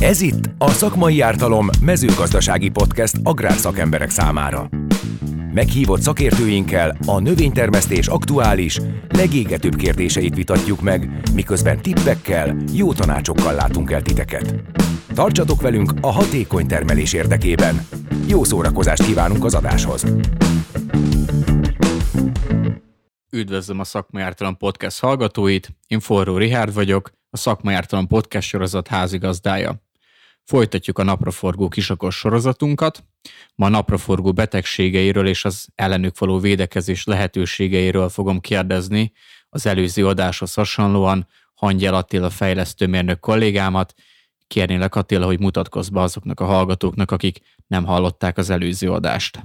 Ez itt a Szakmai Ártalom mezőgazdasági podcast agrárszakemberek számára. Meghívott szakértőinkkel a növénytermesztés aktuális, legégetőbb kérdéseit vitatjuk meg, miközben tippekkel, jó tanácsokkal látunk el titeket. Tartsatok velünk a hatékony termelés érdekében. Jó szórakozást kívánunk az adáshoz! Üdvözlöm a Szakmai Ártalom podcast hallgatóit, én Forró Rihárd vagyok, a Szakmai Ártalom podcast sorozat házigazdája. Folytatjuk a napraforgó kisakos sorozatunkat. Ma napraforgó betegségeiről és az ellenük való védekezés lehetőségeiről fogom kérdezni az előző adáshoz hasonlóan Hangyel Attila fejlesztőmérnök kollégámat. Kérnélek Attila, hogy mutatkozz be azoknak a hallgatóknak, akik nem hallották az előző adást.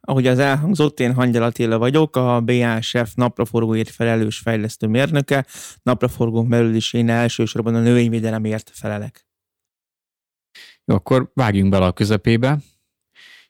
Ahogy az elhangzott, én Hangyal Attila vagyok, a BASF napraforgóért felelős fejlesztő mérnöke. Napraforgón belül is én elsősorban a növényvédelemért felelek. Jó, akkor vágjunk bele a közepébe.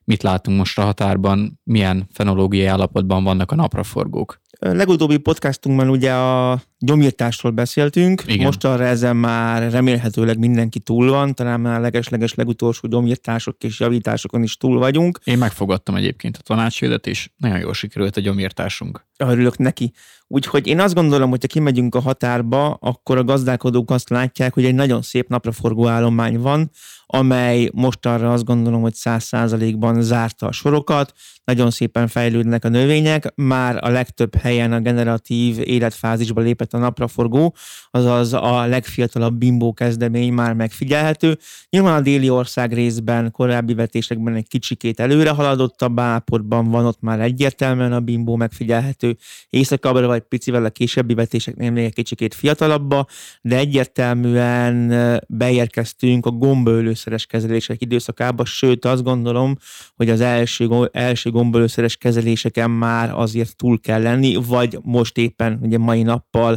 Mit látunk most a határban, milyen fenológiai állapotban vannak a napraforgók? A legutóbbi podcastunkban ugye a gyomírtásról beszéltünk, Igen. most arra ezen már remélhetőleg mindenki túl van, talán már a leges-leges legutolsó gyomírtások és javításokon is túl vagyunk. Én megfogadtam egyébként a tanácsvédet, és nagyon jól sikerült a gyomírtásunk. Örülök neki. Úgyhogy én azt gondolom, hogy ha kimegyünk a határba, akkor a gazdálkodók azt látják, hogy egy nagyon szép napraforgó állomány van, amely most arra azt gondolom, hogy száz százalékban zárta a sorokat, nagyon szépen fejlődnek a növények, már a legtöbb helyen a generatív életfázisba lépett a napraforgó, azaz a legfiatalabb bimbó kezdemény már megfigyelhető. Nyilván a déli ország részben, korábbi vetésekben egy kicsikét előre haladottabb állapotban van, ott már egyértelműen a bimbó megfigyelhető, északabbra vagy picivel a későbbi vetéseknél még egy kicsikét fiatalabba, de egyértelműen beérkeztünk a gombaölőszeres kezelések időszakába, sőt azt gondolom, hogy az első, első gombaölőszeres kezeléseken már azért túl kell lenni, vagy most éppen ugye mai nappal,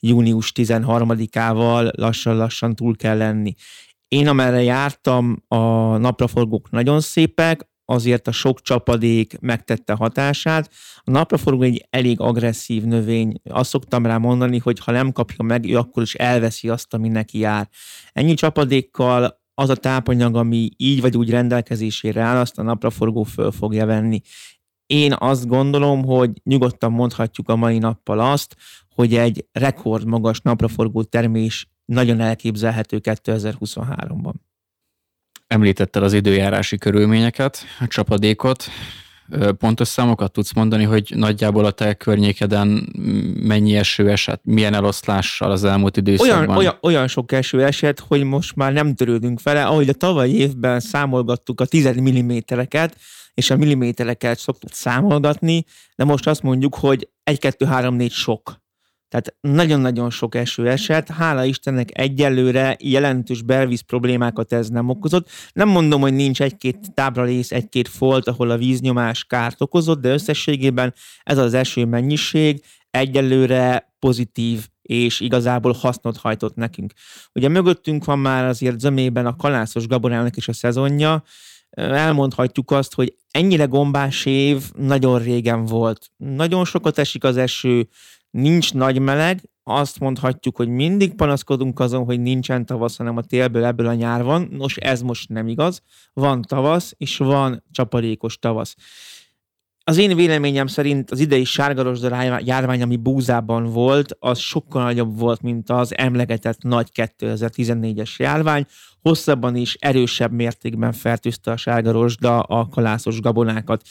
június 13-ával lassan-lassan túl kell lenni. Én amerre jártam, a napraforgók nagyon szépek, azért a sok csapadék megtette hatását. A napraforgó egy elég agresszív növény. Azt szoktam rá mondani, hogy ha nem kapja meg, ő akkor is elveszi azt, ami neki jár. Ennyi csapadékkal az a tápanyag, ami így vagy úgy rendelkezésére áll, azt a napraforgó föl fogja venni. Én azt gondolom, hogy nyugodtan mondhatjuk a mai nappal azt, hogy egy rekordmagas napraforgó termés nagyon elképzelhető 2023-ban. Említetted az időjárási körülményeket, a csapadékot. Pontos számokat tudsz mondani, hogy nagyjából a te környékeden mennyi eső esett, milyen eloszlással az elmúlt időszakban? Olyan, olyan, olyan sok eső esett, hogy most már nem törődünk vele. Ahogy a tavaly évben számolgattuk a 10 millimétereket, és a millimétereket szoktuk számolgatni, de most azt mondjuk, hogy 1, 2, 3, 4 sok. Tehát nagyon-nagyon sok eső esett, hála Istennek egyelőre jelentős belvíz problémákat ez nem okozott. Nem mondom, hogy nincs egy-két tábralész, egy-két folt, ahol a víznyomás kárt okozott, de összességében ez az eső mennyiség egyelőre pozitív és igazából hasznot hajtott nekünk. Ugye mögöttünk van már azért zömében a kalászos gaborának is a szezonja, elmondhatjuk azt, hogy ennyire gombás év nagyon régen volt. Nagyon sokat esik az eső, nincs nagy meleg, azt mondhatjuk, hogy mindig panaszkodunk azon, hogy nincsen tavasz, hanem a télből ebből a nyár van. Nos, ez most nem igaz. Van tavasz, és van csapadékos tavasz. Az én véleményem szerint az idei sárgarosda járvány, ami búzában volt, az sokkal nagyobb volt, mint az emlegetett nagy 2014-es járvány. Hosszabban is erősebb mértékben fertőzte a sárgarosda a kalászos gabonákat.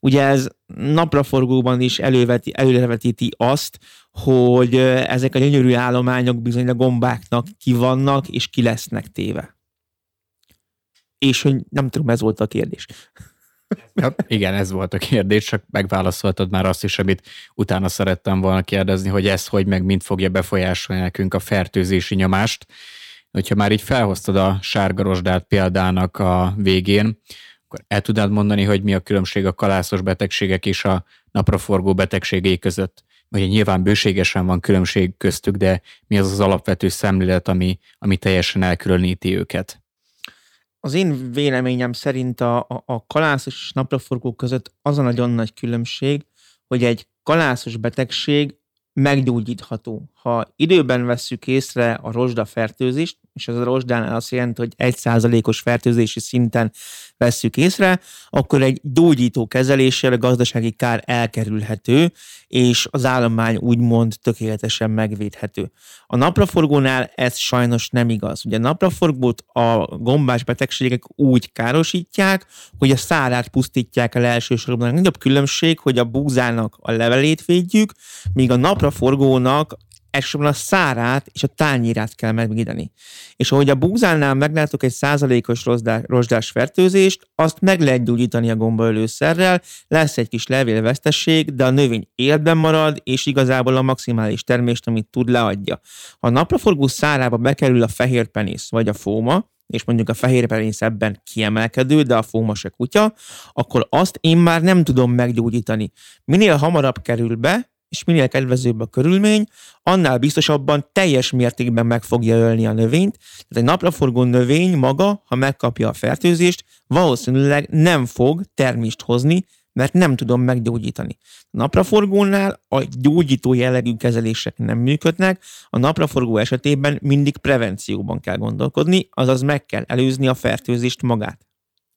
Ugye ez napraforgóban is előveti, előrevetíti azt, hogy ezek a gyönyörű állományok bizony a gombáknak ki vannak és ki lesznek téve. És hogy nem tudom, ez volt a kérdés. Ja, igen, ez volt a kérdés, csak megválaszoltad már azt is, amit utána szerettem volna kérdezni, hogy ez hogy meg mind fogja befolyásolni nekünk a fertőzési nyomást. Hogyha már így felhoztad a sárgarosdát példának a végén, akkor el tudnád mondani, hogy mi a különbség a kalászos betegségek és a napraforgó betegségei között? Ugye nyilván bőségesen van különbség köztük, de mi az az alapvető szemlélet, ami, ami teljesen elkülöníti őket? Az én véleményem szerint a, a, a kalászos és napraforgó között az a nagyon nagy különbség, hogy egy kalászos betegség meggyógyítható. Ha időben vesszük észre a rozsda fertőzést, és ez a rozsdánál azt jelenti, hogy egy százalékos fertőzési szinten vesszük észre, akkor egy gyógyító kezeléssel a gazdasági kár elkerülhető, és az állomány úgymond tökéletesen megvédhető. A napraforgónál ez sajnos nem igaz. Ugye a napraforgót a gombás betegségek úgy károsítják, hogy a szárát pusztítják el elsősorban. A nagyobb különbség, hogy a búzának a levelét védjük, míg a napraforgónak elsősorban a szárát és a tányírát kell megvédeni. És ahogy a búzánál meglátok egy százalékos rozsdás fertőzést, azt meg lehet gyógyítani a gombaölőszerrel, lesz egy kis levélvesztesség, de a növény életben marad, és igazából a maximális termést, amit tud, leadja. Ha a napraforgó szárába bekerül a fehér penész vagy a fóma, és mondjuk a fehér penész ebben kiemelkedő, de a fóma se kutya, akkor azt én már nem tudom meggyógyítani. Minél hamarabb kerül be, és minél kedvezőbb a körülmény, annál biztosabban teljes mértékben meg fogja ölni a növényt. Tehát egy napraforgó növény maga, ha megkapja a fertőzést, valószínűleg nem fog termést hozni, mert nem tudom meggyógyítani. A napraforgónál a gyógyító jellegű kezelések nem működnek, a napraforgó esetében mindig prevencióban kell gondolkodni, azaz meg kell előzni a fertőzést magát.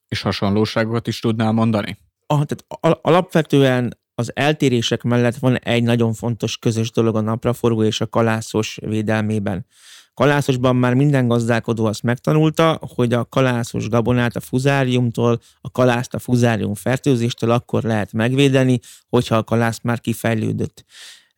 És hasonlóságokat is tudnál mondani? Ah, tehát alapvetően az eltérések mellett van egy nagyon fontos közös dolog a napraforgó és a kalászos védelmében. Kalászosban már minden gazdálkodó azt megtanulta, hogy a kalászos gabonát a fuzáriumtól, a kalászt a fuzárium fertőzéstől akkor lehet megvédeni, hogyha a kalász már kifejlődött.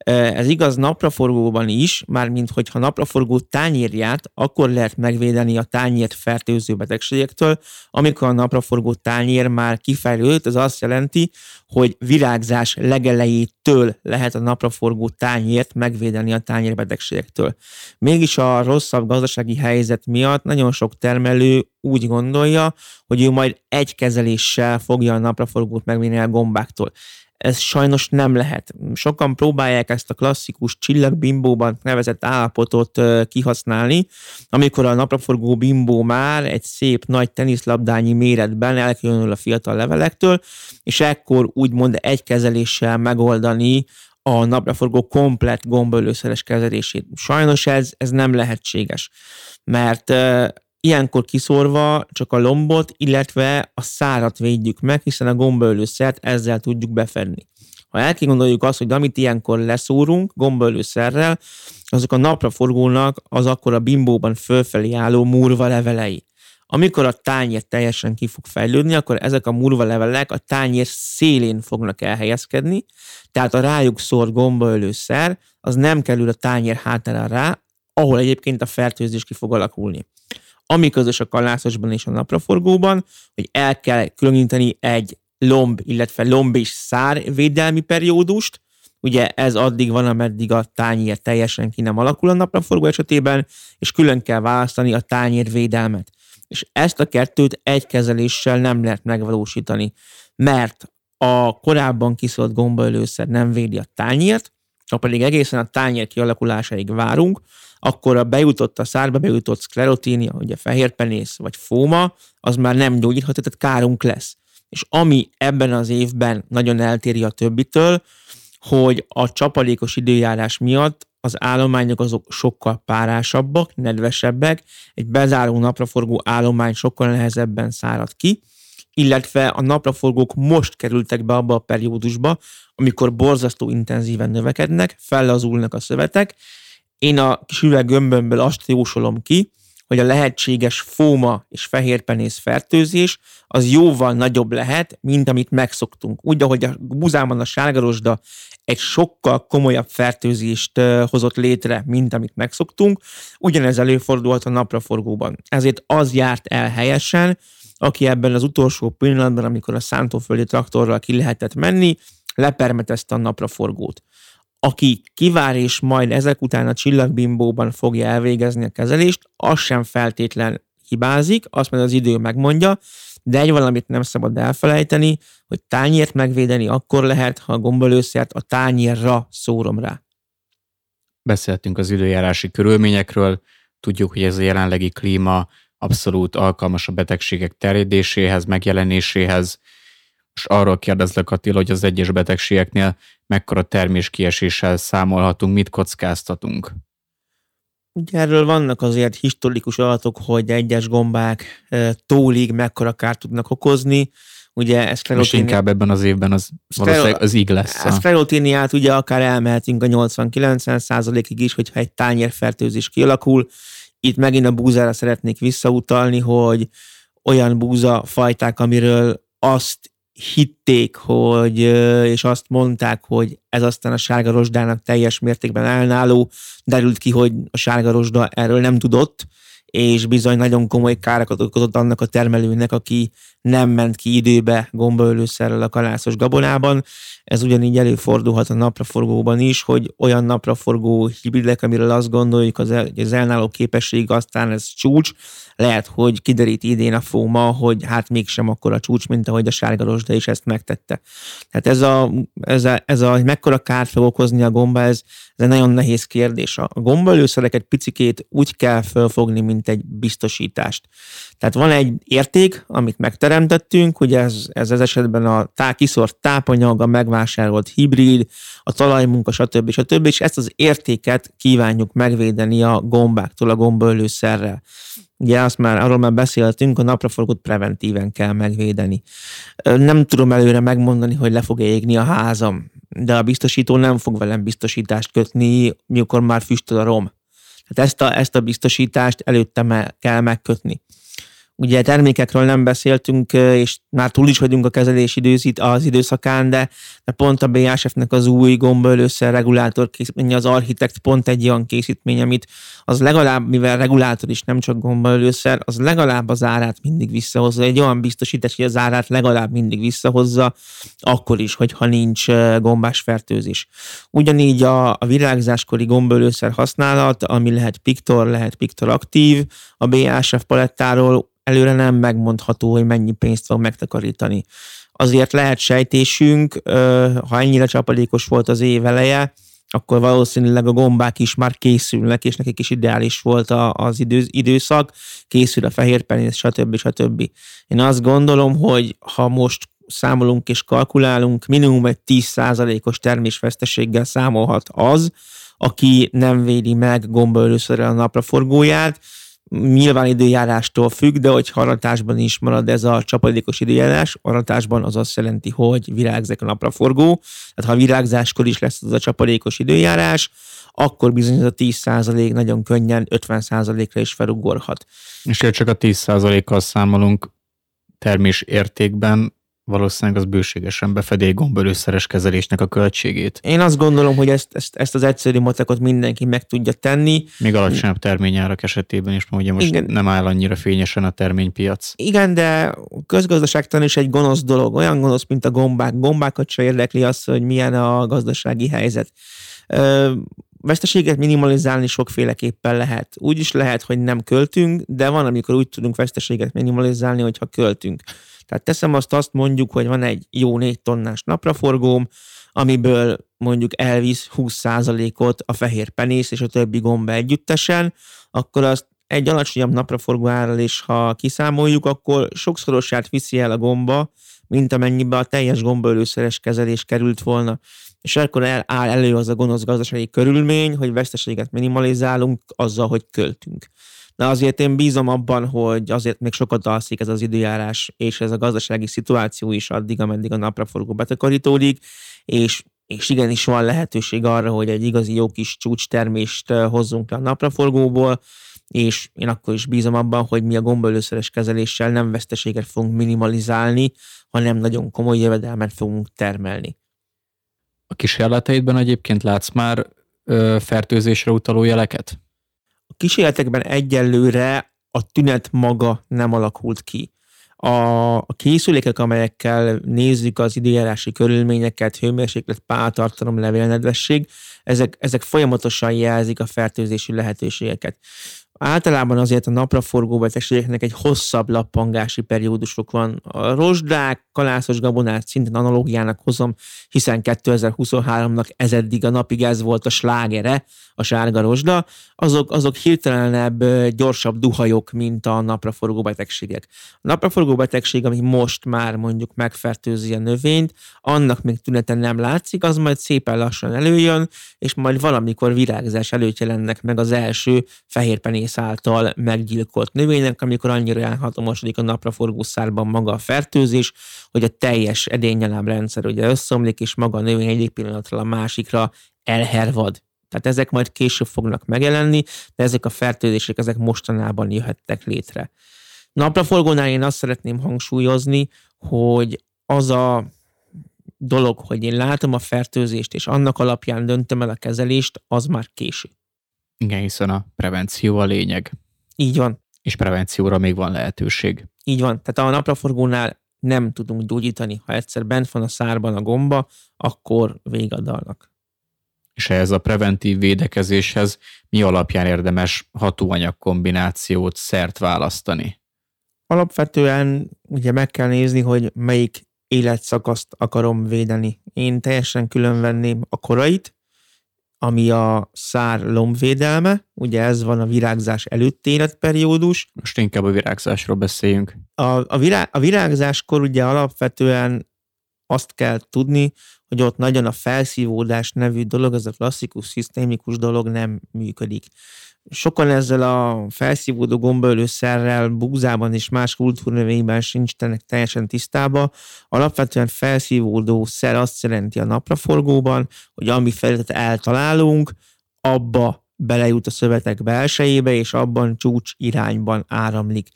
Ez igaz napraforgóban is, mármint hogyha napraforgó tányérját akkor lehet megvédeni a tányért fertőző betegségektől, amikor a napraforgó tányér már kifejlődött, ez azt jelenti, hogy virágzás legelejétől lehet a napraforgó tányért megvédeni a tányérbetegségektől. Mégis a rosszabb gazdasági helyzet miatt nagyon sok termelő úgy gondolja, hogy ő majd egy kezeléssel fogja a napraforgót megvédeni a gombáktól ez sajnos nem lehet. Sokan próbálják ezt a klasszikus csillagbimbóban nevezett állapotot kihasználni, amikor a napraforgó bimbó már egy szép nagy teniszlabdányi méretben elkülönül a fiatal levelektől, és ekkor úgymond egy kezeléssel megoldani a napraforgó komplet gombaölőszeres kezelését. Sajnos ez, ez nem lehetséges, mert Ilyenkor kiszorva csak a lombot, illetve a szárat védjük meg, hiszen a gombaölőszert ezzel tudjuk befedni. Ha elkigondoljuk azt, hogy amit ilyenkor leszúrunk gombaölőszerrel, azok a napra forgónak az akkor a bimbóban fölfelé álló murva levelei. Amikor a tányér teljesen ki fog fejlődni, akkor ezek a murva levelek a tányér szélén fognak elhelyezkedni, tehát a rájuk szórt gombaölőszer az nem kerül a tányér hátára rá, ahol egyébként a fertőzés ki fog alakulni ami közös a kalászosban és a napraforgóban, hogy el kell különíteni egy lomb, illetve lomb és szár védelmi periódust, ugye ez addig van, ameddig a tányér teljesen ki nem alakul a napraforgó esetében, és külön kell választani a tányér védelmet. És ezt a kettőt egy kezeléssel nem lehet megvalósítani, mert a korábban kiszólt gombaölőszer nem védi a tányért, ha pedig egészen a tányér kialakulásáig várunk, akkor a bejutott a szárba bejutott szklerotínia, ugye fehérpenész vagy fóma, az már nem gyógyítható, tehát kárunk lesz. És ami ebben az évben nagyon eltéri a többitől, hogy a csapadékos időjárás miatt az állományok azok sokkal párásabbak, nedvesebbek, egy bezáró napraforgó állomány sokkal nehezebben szárad ki, illetve a napraforgók most kerültek be abba a periódusba, amikor borzasztó intenzíven növekednek, fellazulnak a szövetek, én a kis üveggömbömből azt jósolom ki, hogy a lehetséges fóma és fehérpenész fertőzés az jóval nagyobb lehet, mint amit megszoktunk. Úgy, ahogy a buzában a sárgarosda egy sokkal komolyabb fertőzést hozott létre, mint amit megszoktunk, ugyanez előfordulhat a napraforgóban. Ezért az járt el helyesen, aki ebben az utolsó pillanatban, amikor a szántóföldi traktorral ki lehetett menni, lepermetezte a napraforgót aki kivár és majd ezek után a csillagbimbóban fogja elvégezni a kezelést, az sem feltétlen hibázik, azt majd az idő megmondja, de egy valamit nem szabad elfelejteni, hogy tányért megvédeni akkor lehet, ha a gombolőszert a tányérra szórom rá. Beszéltünk az időjárási körülményekről, tudjuk, hogy ez a jelenlegi klíma abszolút alkalmas a betegségek terjedéséhez, megjelenéséhez, és arról kérdezlek Attila, hogy az egyes betegségeknél mekkora terméskieséssel számolhatunk, mit kockáztatunk? Ugye erről vannak azért historikus adatok, hogy egyes gombák tólig mekkora kárt tudnak okozni. Ugye ez És inkább ebben az évben az valószínűleg az ig lesz. A szklerotíniát ugye akár elmehetünk a 80-90 százalékig is, hogyha egy tányérfertőzés kialakul. Itt megint a búzára szeretnék visszautalni, hogy olyan búza fajták, amiről azt hitték, hogy, és azt mondták, hogy ez aztán a sárga rozsdának teljes mértékben elnáló, derült ki, hogy a sárga rozsda erről nem tudott, és bizony nagyon komoly károkat okozott annak a termelőnek, aki nem ment ki időbe gombaölőszerrel a kalászos gabonában. Ez ugyanígy előfordulhat a napraforgóban is, hogy olyan napraforgó hibridek, amiről azt gondoljuk, az, el, az elnáló képesség aztán ez csúcs, lehet, hogy kiderít idén a FOMA, hogy hát mégsem akkor a csúcs, mint ahogy a sárga rozsda is ezt megtette. Tehát ez a, ez a, ez a hogy mekkora kárt fog okozni a gomba, ez, ez egy nagyon nehéz kérdés. A gombaölőszereket picikét úgy kell felfogni, mint egy biztosítást. Tehát van egy érték, amit megteremtettünk, ugye ez, ez az esetben a tá, kiszort tápanyag, a megvásárolt hibrid, a talajmunka, stb. stb. És ezt az értéket kívánjuk megvédeni a gombáktól, a gombaölőszerrel. Ugye azt már, arról már beszéltünk, a napraforgót preventíven kell megvédeni. Nem tudom előre megmondani, hogy le fog égni a házam, de a biztosító nem fog velem biztosítást kötni, mikor már füstöl a rom. Tehát ezt a, ezt a biztosítást előtte kell megkötni. Ugye termékekről nem beszéltünk, és már túl is vagyunk a kezelés időzít az időszakán, de, de pont a BASF-nek az új gombaölőszer regulátor készítménye, az Architect pont egy olyan készítmény, amit az legalább, mivel regulátor is nem csak gombaölőszer, az legalább az árát mindig visszahozza. Egy olyan biztosítás, hogy az árát legalább mindig visszahozza, akkor is, hogyha nincs gombás fertőzés. Ugyanígy a, a virágzáskori gombaölőszer használat, ami lehet Piktor, lehet Piktor aktív, a BASF palettáról előre nem megmondható, hogy mennyi pénzt fog megtakarítani. Azért lehet sejtésünk, ha ennyire csapadékos volt az év eleje, akkor valószínűleg a gombák is már készülnek, és nekik is ideális volt az idő, időszak, készül a fehér penész, stb. stb. Én azt gondolom, hogy ha most számolunk és kalkulálunk, minimum egy 10%-os termésveszteséggel számolhat az, aki nem védi meg gombaölőszerrel a napraforgóját, nyilván időjárástól függ, de hogy haratásban is marad ez a csapadékos időjárás, aratásban az azt jelenti, hogy virágzik a napraforgó, tehát ha virágzáskor is lesz az a csapadékos időjárás, akkor bizony ez a 10% nagyon könnyen 50%-ra is felugorhat. És csak a 10%-kal számolunk termés értékben, valószínűleg az bőségesen befedi egy gombölőszeres kezelésnek a költségét. Én azt gondolom, hogy ezt, ezt, ezt az egyszerű matekot mindenki meg tudja tenni. Még alacsonyabb terményárak esetében is, ugye most Igen. nem áll annyira fényesen a terménypiac. Igen, de közgazdaságtan is egy gonosz dolog. Olyan gonosz, mint a gombák. Gombákat se érdekli az, hogy milyen a gazdasági helyzet. Ö, veszteséget minimalizálni sokféleképpen lehet. Úgy is lehet, hogy nem költünk, de van, amikor úgy tudunk veszteséget minimalizálni, hogyha költünk. Tehát teszem azt, azt mondjuk, hogy van egy jó négy tonnás napraforgóm, amiből mondjuk elvisz 20%-ot a fehér penész és a többi gomba együttesen, akkor azt egy alacsonyabb napraforgó árral is, ha kiszámoljuk, akkor sokszorosát viszi el a gomba, mint amennyibe a teljes gombaölőszeres kezelés került volna. És akkor el, áll elő az a gonosz gazdasági körülmény, hogy veszteséget minimalizálunk azzal, hogy költünk de azért én bízom abban, hogy azért még sokat alszik ez az időjárás, és ez a gazdasági szituáció is addig, ameddig a napraforgó betakarítódik, és és igenis van lehetőség arra, hogy egy igazi jó kis csúcstermést hozzunk le a napraforgóból, és én akkor is bízom abban, hogy mi a gombaölőszeres kezeléssel nem veszteséget fogunk minimalizálni, hanem nagyon komoly jövedelmet fogunk termelni. A kísérleteidben egyébként látsz már ö, fertőzésre utaló jeleket? kísérletekben egyelőre a tünet maga nem alakult ki. A, a készülékek, amelyekkel nézzük az időjárási körülményeket, hőmérséklet, páltartalom, levélnedvesség, ezek, ezek folyamatosan jelzik a fertőzési lehetőségeket. Általában azért a napraforgó betegségeknek egy hosszabb lappangási periódusok van. A rozsdák, kalászos gabonát szintén analógiának hozom, hiszen 2023-nak ez eddig a napig ez volt a slágere, a sárga rozsda, azok, azok hirtelenebb, gyorsabb duhajok, mint a napraforgó betegségek. A napraforgó betegség, ami most már mondjuk megfertőzi a növényt, annak még tüneten nem látszik, az majd szépen lassan előjön, és majd valamikor virágzás előtt jelennek meg az első fehérpenész által meggyilkolt növények, amikor annyira elhatomosodik a napraforgó szárban maga a fertőzés, hogy a teljes rendszer ugye összeomlik, és maga a növény egyik pillanatra a másikra elhervad. Tehát ezek majd később fognak megjelenni, de ezek a fertőzések ezek mostanában jöhettek létre. Napraforgónál én azt szeretném hangsúlyozni, hogy az a dolog, hogy én látom a fertőzést, és annak alapján döntöm el a kezelést, az már késő. Igen, hiszen a prevenció a lényeg. Így van. És prevencióra még van lehetőség. Így van. Tehát a napraforgónál nem tudunk gyógyítani. Ha egyszer bent van a szárban a gomba, akkor végadalnak. És ehhez a preventív védekezéshez mi alapján érdemes hatóanyag kombinációt, szert választani? Alapvetően ugye meg kell nézni, hogy melyik életszakaszt akarom védeni. Én teljesen különvenném a korait, ami a szár lombvédelme, ugye ez van a virágzás előtti életperiódus. Most inkább a virágzásról beszéljünk. A, a, virá, a virágzáskor ugye alapvetően azt kell tudni, hogy ott nagyon a felszívódás nevű dolog, ez a klasszikus, szisztémikus dolog nem működik. Sokan ezzel a felszívódó gombaölőszerrel búzában és más kultúrnövényben sincsenek teljesen tisztában. Alapvetően felszívódó szer azt jelenti a napraforgóban, hogy ami felületet eltalálunk, abba belejut a szövetek belsejébe, és abban csúcs irányban áramlik.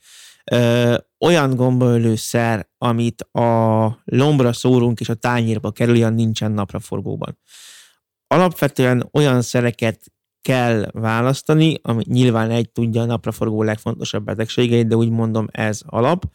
Ö, olyan gombaölőszer, amit a lombra szórunk és a tányérba kerül, olyan nincsen napraforgóban. Alapvetően olyan szereket kell választani, ami nyilván egy tudja a napraforgó legfontosabb betegségeit, de úgy mondom ez alap,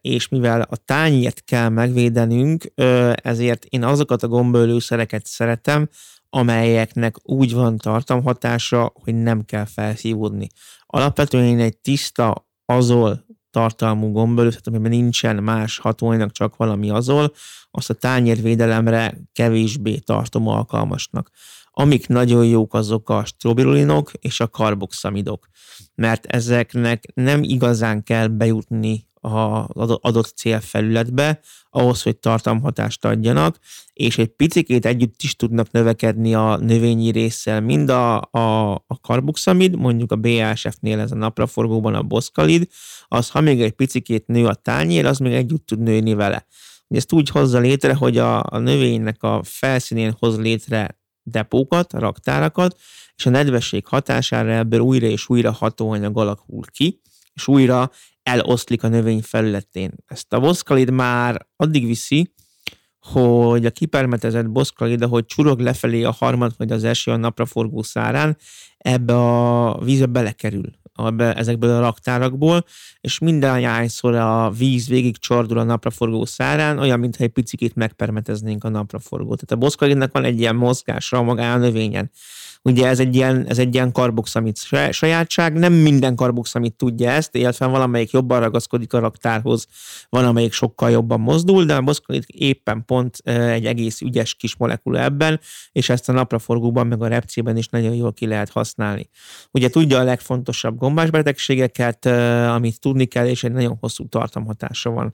és mivel a tányért kell megvédenünk, ezért én azokat a gombaölőszereket szeretem, amelyeknek úgy van tartalmhatása, hogy nem kell felszívódni. Alapvetően én egy tiszta azol tartalmú gombaölőszert, amiben nincsen más hatóanyag, csak valami azol, azt a tányérvédelemre kevésbé tartom alkalmasnak. Amik nagyon jók, azok a strobilulinok és a karboxamidok, mert ezeknek nem igazán kell bejutni az adott célfelületbe, ahhoz, hogy tartalmhatást adjanak, és egy picikét együtt is tudnak növekedni a növényi résszel, mind a, a, a karboxamid, mondjuk a BASF-nél ez a napraforgóban a boszkalid, az ha még egy picikét nő a tányér, az még együtt tud nőni vele. Ezt úgy hozza létre, hogy a, a növénynek a felszínén hoz létre depókat, raktárakat, és a nedvesség hatására ebből újra és újra hatóanyag alakul ki, és újra eloszlik a növény felületén. Ezt a boszkalid már addig viszi, hogy a kipermetezett boszkalid, ahogy csurog lefelé a harmad vagy az eső a napraforgó szárán, ebbe a vízbe belekerül ebbe, ezekből a raktárakból, és minden hányszor a víz végig csordul a napraforgó szárán, olyan, mintha egy picit megpermeteznénk a napraforgót. Tehát a boszkalinnak van egy ilyen mozgásra magán a növényen. Ugye ez egy ilyen, ez egy ilyen karboxamid sajátság, nem minden karboxamid tudja ezt, illetve valamelyik jobban ragaszkodik a raktárhoz, van amelyik sokkal jobban mozdul, de a boszkalit éppen pont egy egész ügyes kis molekula ebben, és ezt a napraforgóban meg a repcében is nagyon jól ki lehet használni. Ugye tudja a legfontosabb gombásbetegségeket, amit tudni kell, és egy nagyon hosszú tartamhatása van.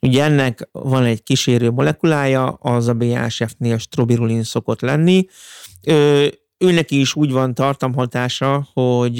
Ugye ennek van egy kísérő molekulája, az a BASF-nél strobirulin szokott lenni, őnek is úgy van tartamhatása, hogy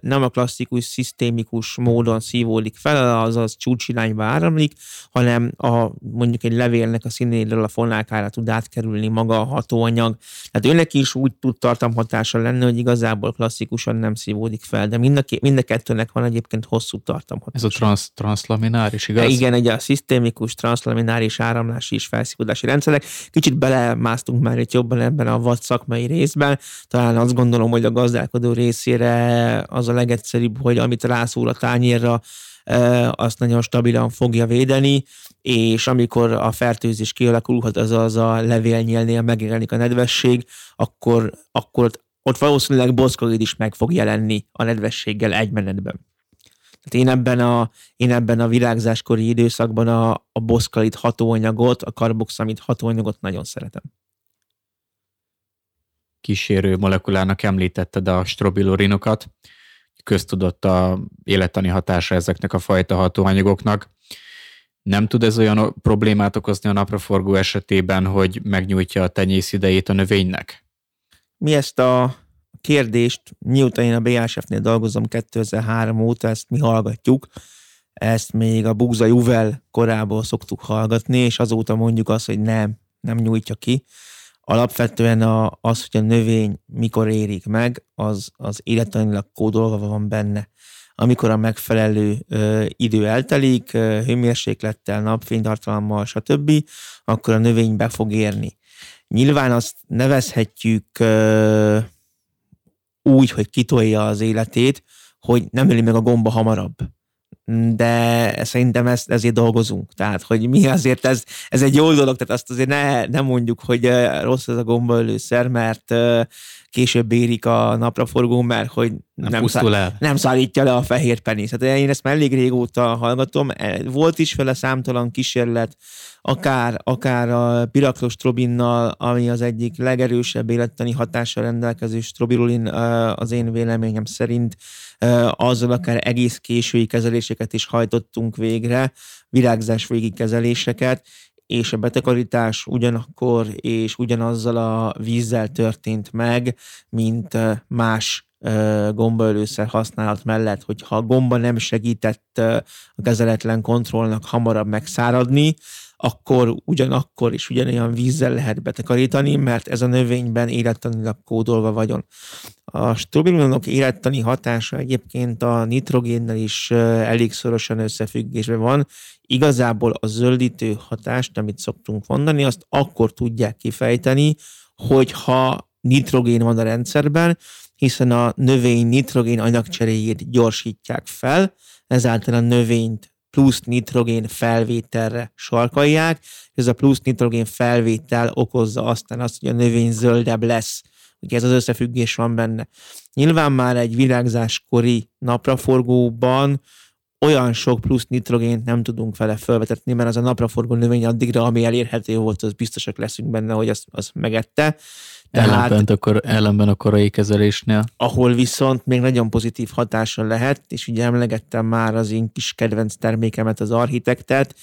nem a klasszikus, szisztémikus módon szívódik fel, azaz csúcsirányba áramlik, hanem a, mondjuk egy levélnek a színéről a fonákára tud átkerülni maga a hatóanyag. Tehát őnek is úgy tud tartamhatása lenni, hogy igazából klasszikusan nem szívódik fel, de mind a, mind a kettőnek van egyébként hosszú tartamhatása. Ez a trans, transzlamináris, igaz? Igen, egy a szisztémikus, transzlamináris áramlási és felszívódási rendszerek. Kicsit belemásztunk már itt jobban ebben a vad szakmai részben, talán azt gondolom, hogy a gazdálkodó részére az a legegyszerűbb, hogy amit rászúr a tányérra, azt nagyon stabilan fogja védeni, és amikor a fertőzés kialakulhat, az az a levélnyelnél megjelenik a nedvesség, akkor, akkor ott valószínűleg boszkolid is meg fog jelenni a nedvességgel egy menetben. Tehát én ebben a, én ebben a virágzáskori időszakban a, a boszkalit hatóanyagot, a karboxamid hatóanyagot nagyon szeretem. Kísérő molekulának említetted a strobilurinokat. Köztudott a élettani hatása ezeknek a fajta hatóanyagoknak. Nem tud ez olyan problémát okozni a napraforgó esetében, hogy megnyújtja a tenyész idejét a növénynek? Mi ezt a kérdést, miután én a BASF-nél dolgozom 2003 óta, ezt mi hallgatjuk, ezt még a Bugza Juvel korából szoktuk hallgatni, és azóta mondjuk azt, hogy nem, nem nyújtja ki. Alapvetően a, az, hogy a növény mikor érik meg, az, az életanilag kódolva van benne. Amikor a megfelelő ö, idő eltelik, ö, hőmérséklettel, napfénytartalommal, stb., akkor a növény be fog érni. Nyilván azt nevezhetjük ö, úgy, hogy kitolja az életét, hogy nem öli meg a gomba hamarabb. De szerintem ezt, ezért dolgozunk. Tehát, hogy mi azért ez, ez egy jó dolog, tehát azt azért ne, ne mondjuk, hogy rossz ez a gombaölőszer, mert később érik a napraforgó, mert hogy nem, nem, szá- el. nem szállítja le a fehér penész. Hát én ezt már elég régóta hallgatom. E, volt is vele számtalan kísérlet, akár, akár a piraklosztrobinnal, ami az egyik legerősebb élettani hatással rendelkező strobirulin az én véleményem szerint, azzal akár egész késői kezeléseket is hajtottunk végre, virágzás végi kezeléseket, és a betakarítás ugyanakkor és ugyanazzal a vízzel történt meg, mint más gombaölőszer használat mellett, hogyha a gomba nem segített a kezeletlen kontrollnak hamarabb megszáradni, akkor ugyanakkor is ugyanolyan vízzel lehet betakarítani, mert ez a növényben élettanilag kódolva vagyon. A strobilonok élettani hatása egyébként a nitrogénnel is elég szorosan összefüggésben van. Igazából a zöldítő hatást, amit szoktunk mondani, azt akkor tudják kifejteni, hogyha nitrogén van a rendszerben, hiszen a növény nitrogén anyagcseréjét gyorsítják fel, ezáltal a növényt plusz nitrogén felvételre sarkalják, ez a plusz nitrogén felvétel okozza aztán azt, hogy a növény zöldebb lesz. Ugye ez az összefüggés van benne. Nyilván már egy virágzáskori napraforgóban olyan sok plusz nitrogént nem tudunk vele felvetetni, mert az a napraforgó növény addigra, ami elérhető volt, az biztosak leszünk benne, hogy az, az megette. Tehát, ellenben, akkor, ellenben a korai kezelésnél. Ahol viszont még nagyon pozitív hatása lehet, és ugye emlegettem már az én kis kedvenc termékemet, az architektet,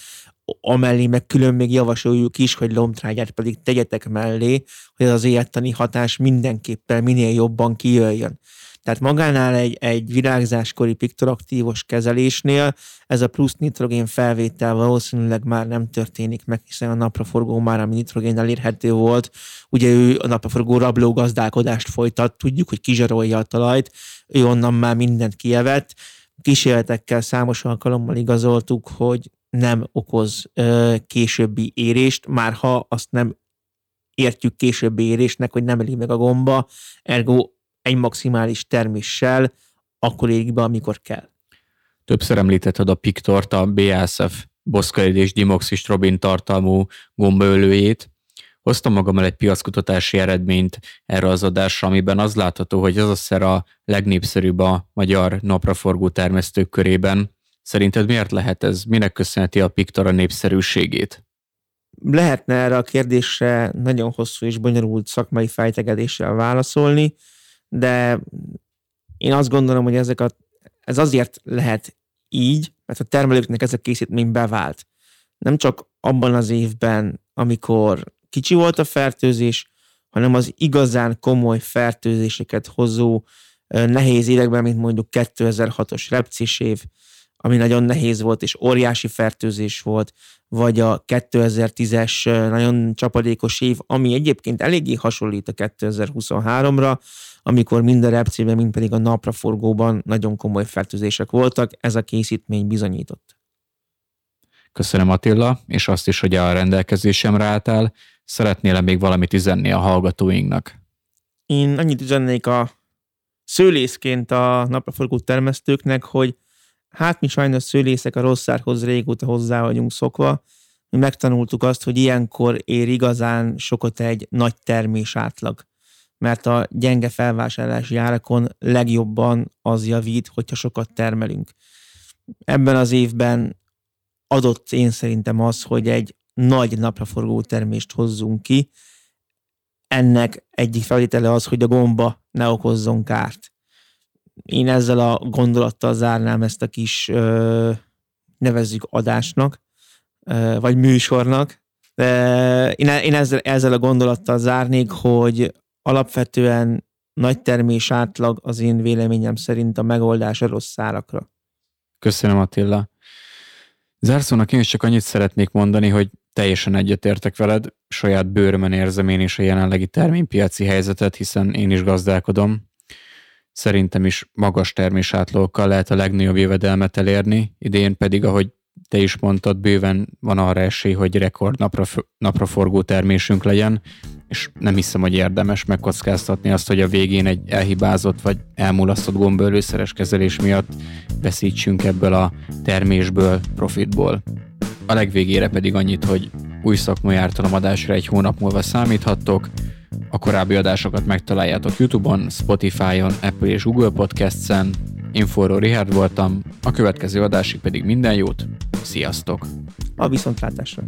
amellé meg külön még javasoljuk is, hogy lomtrágyát pedig tegyetek mellé, hogy az élettani hatás mindenképpen minél jobban kijöjjön. Tehát magánál egy, egy virágzáskori piktoraktívos kezelésnél ez a plusz nitrogén felvétel valószínűleg már nem történik meg, hiszen a napraforgó már, ami nitrogén elérhető volt, ugye ő a napraforgó rabló gazdálkodást folytat, tudjuk, hogy kizsarolja a talajt, ő onnan már mindent kievett, kísérletekkel számos alkalommal igazoltuk, hogy nem okoz ö, későbbi érést, már ha azt nem értjük későbbi érésnek, hogy nem eli meg a gomba, ergo egy maximális terméssel akkor érik be, amikor kell. Többször említetted a Piktort, a BASF boszkaid és dimoxistrobin tartalmú gombaölőjét. Hoztam magammal egy piackutatási eredményt erre az adásra, amiben az látható, hogy az a szer a legnépszerűbb a magyar napraforgó termesztők körében. Szerinted miért lehet ez? Minek köszönheti a Piktor a népszerűségét? Lehetne erre a kérdésre nagyon hosszú és bonyolult szakmai fejtegedéssel válaszolni de én azt gondolom, hogy ezek a, ez azért lehet így, mert a termelőknek ez a készítmény bevált. Nem csak abban az évben, amikor kicsi volt a fertőzés, hanem az igazán komoly fertőzéseket hozó nehéz években, mint mondjuk 2006-os repcis év, ami nagyon nehéz volt, és óriási fertőzés volt, vagy a 2010-es nagyon csapadékos év, ami egyébként eléggé hasonlít a 2023-ra, amikor mind a repcében, mind pedig a napraforgóban nagyon komoly fertőzések voltak, ez a készítmény bizonyított. Köszönöm Attila, és azt is, hogy a rendelkezésemre álltál. Szeretnél-e még valamit üzenni a hallgatóinknak? Én annyit üzennék a szőlészként a napraforgó termesztőknek, hogy hát mi sajnos szőlészek a rossz régóta hozzá vagyunk szokva. Mi megtanultuk azt, hogy ilyenkor ér igazán sokat egy nagy termés átlag mert a gyenge felvásárlási árakon legjobban az javít, hogyha sokat termelünk. Ebben az évben adott én szerintem az, hogy egy nagy napraforgó termést hozzunk ki. Ennek egyik feltétele az, hogy a gomba ne okozzon kárt. Én ezzel a gondolattal zárnám ezt a kis, ö, nevezzük adásnak, ö, vagy műsornak. De én, én ezzel, ezzel a gondolattal zárnék, hogy alapvetően nagy termés átlag az én véleményem szerint a megoldás a rossz szárakra. Köszönöm Attila. Zárszónak én is csak annyit szeretnék mondani, hogy teljesen egyetértek veled, saját bőrömen érzem én is a jelenlegi terménypiaci helyzetet, hiszen én is gazdálkodom. Szerintem is magas termésátlagokkal lehet a legnagyobb jövedelmet elérni, idén pedig, ahogy te is mondtad, bőven van arra esély, hogy rekord napra, napraforgó termésünk legyen, és nem hiszem, hogy érdemes megkockáztatni azt, hogy a végén egy elhibázott vagy elmulasztott gombölőszeres kezelés miatt veszítsünk ebből a termésből, profitból. A legvégére pedig annyit, hogy új szakmai ártalomadásra egy hónap múlva számíthattok, a korábbi adásokat megtaláljátok Youtube-on, Spotify-on, Apple és Google Podcast-en. Én Forró Richard voltam, a következő adásig pedig minden jót, sziasztok! A viszontlátásra!